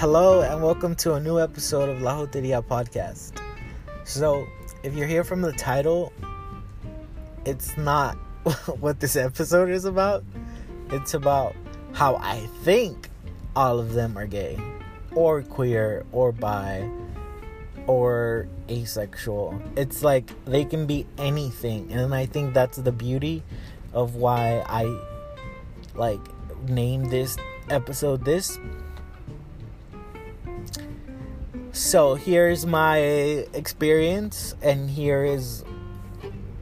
Hello and welcome to a new episode of La Joteria podcast. So, if you're here from the title, it's not what this episode is about. It's about how I think all of them are gay, or queer, or bi, or asexual. It's like they can be anything, and I think that's the beauty of why I like named this episode this so here's my experience and here is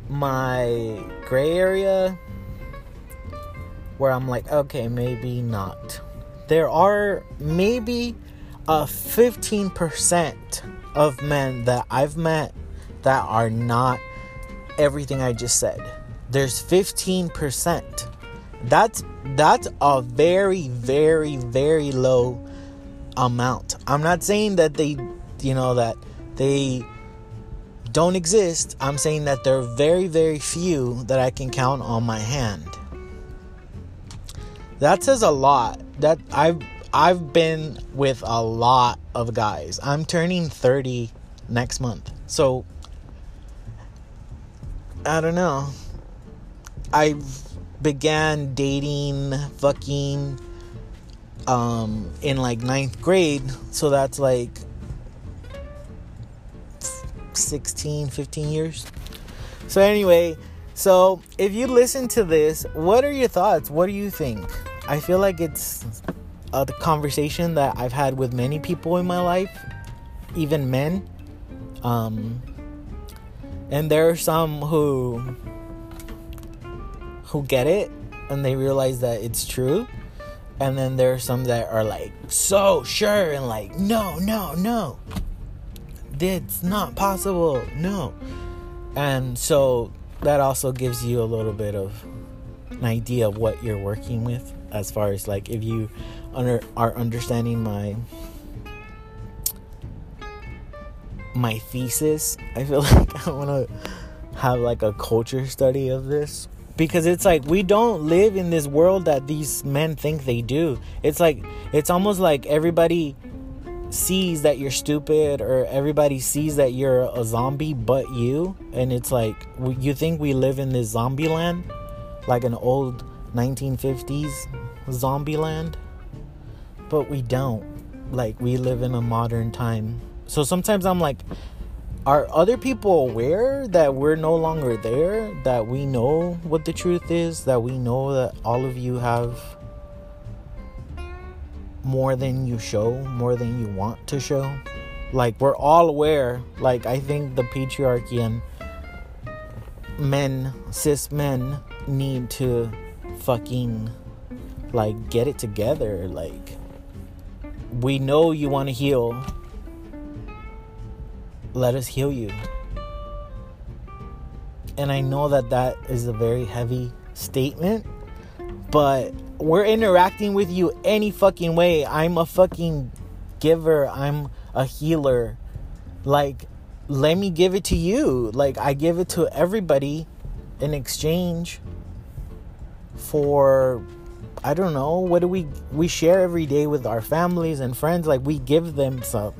my gray area where I'm like, okay, maybe not. There are maybe a 15% of men that I've met that are not everything I just said. There's 15%. That's that's a very very very low amount. I'm not saying that they, you know, that they don't exist. I'm saying that there are very, very few that I can count on my hand. That says a lot. That I've I've been with a lot of guys. I'm turning 30 next month. So I don't know. I began dating, fucking um, in like ninth grade. So that's like 16, 15 years. So, anyway, so if you listen to this, what are your thoughts? What do you think? I feel like it's a conversation that I've had with many people in my life, even men. Um, and there are some who who get it and they realize that it's true and then there are some that are like so sure and like no no no. It's not possible. No. And so that also gives you a little bit of an idea of what you're working with as far as like if you under are understanding my my thesis i feel like i want to have like a culture study of this because it's like we don't live in this world that these men think they do. It's like it's almost like everybody sees that you're stupid or everybody sees that you're a zombie but you. And it's like you think we live in this zombie land? Like an old 1950s zombie land? But we don't. Like we live in a modern time. So sometimes i'm like are other people aware that we're no longer there? That we know what the truth is? That we know that all of you have more than you show, more than you want to show? Like, we're all aware. Like, I think the patriarchy and men, cis men, need to fucking, like, get it together. Like, we know you want to heal let us heal you. And I know that that is a very heavy statement, but we're interacting with you any fucking way. I'm a fucking giver, I'm a healer. Like, let me give it to you. Like, I give it to everybody in exchange for I don't know, what do we we share every day with our families and friends like we give them some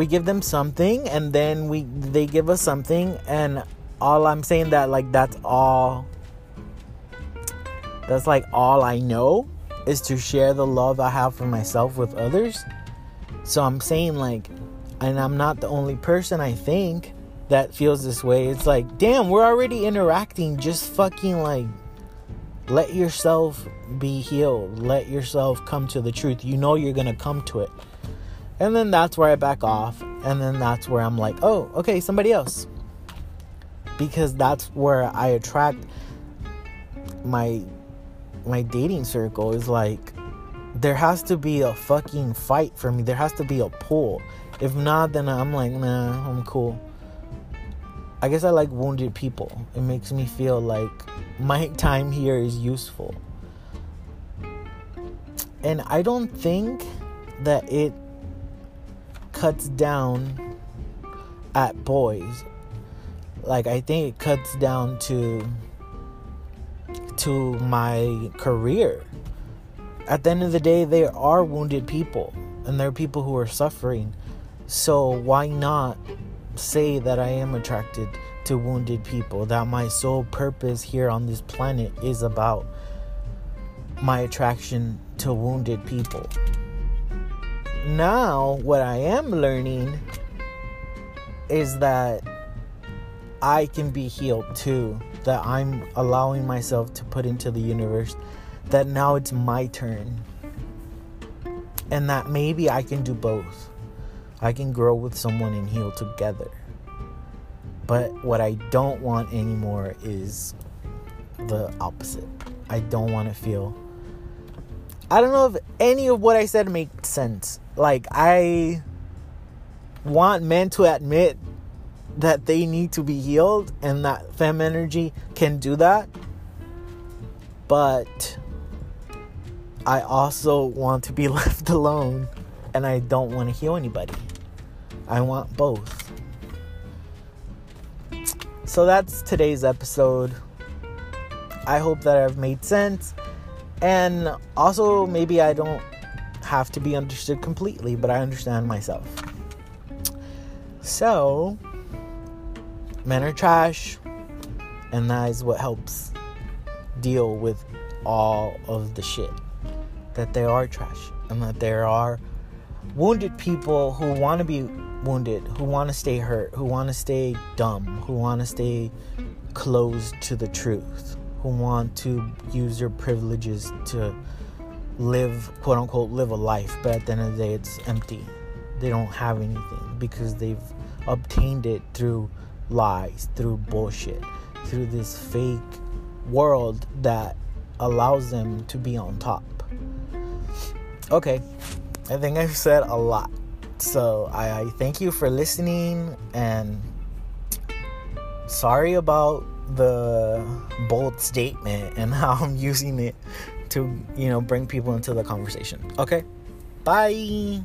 we give them something and then we they give us something and all I'm saying that like that's all that's like all I know is to share the love I have for myself with others. So I'm saying like and I'm not the only person I think that feels this way. It's like, damn, we're already interacting. Just fucking like let yourself be healed. Let yourself come to the truth. You know you're going to come to it. And then that's where I back off. And then that's where I'm like, oh, okay, somebody else. Because that's where I attract my my dating circle is like there has to be a fucking fight for me. There has to be a pull. If not, then I'm like, nah, I'm cool. I guess I like wounded people. It makes me feel like my time here is useful. And I don't think that it cuts down at boys. Like I think it cuts down to to my career. At the end of the day, they are wounded people and there are people who are suffering. So why not say that I am attracted to wounded people, that my sole purpose here on this planet is about my attraction to wounded people. Now, what I am learning is that I can be healed too, that I'm allowing myself to put into the universe that now it's my turn. And that maybe I can do both. I can grow with someone and heal together. But what I don't want anymore is the opposite. I don't want to feel. I don't know if any of what I said makes sense. Like, I want men to admit that they need to be healed and that fem energy can do that. But I also want to be left alone and I don't want to heal anybody. I want both. So that's today's episode. I hope that I've made sense. And also, maybe I don't have to be understood completely, but I understand myself. So, men are trash, and that is what helps deal with all of the shit. That they are trash, and that there are wounded people who want to be wounded, who want to stay hurt, who want to stay dumb, who want to stay closed to the truth, who want to use their privileges to live, quote unquote, live a life, but at the end of the day, it's empty. They don't have anything because they've obtained it through lies, through bullshit, through this fake world that allows them to be on top. Okay, I think I've said a lot. So I, I thank you for listening and sorry about the bold statement and how I'm using it to, you know, bring people into the conversation. Okay? Bye.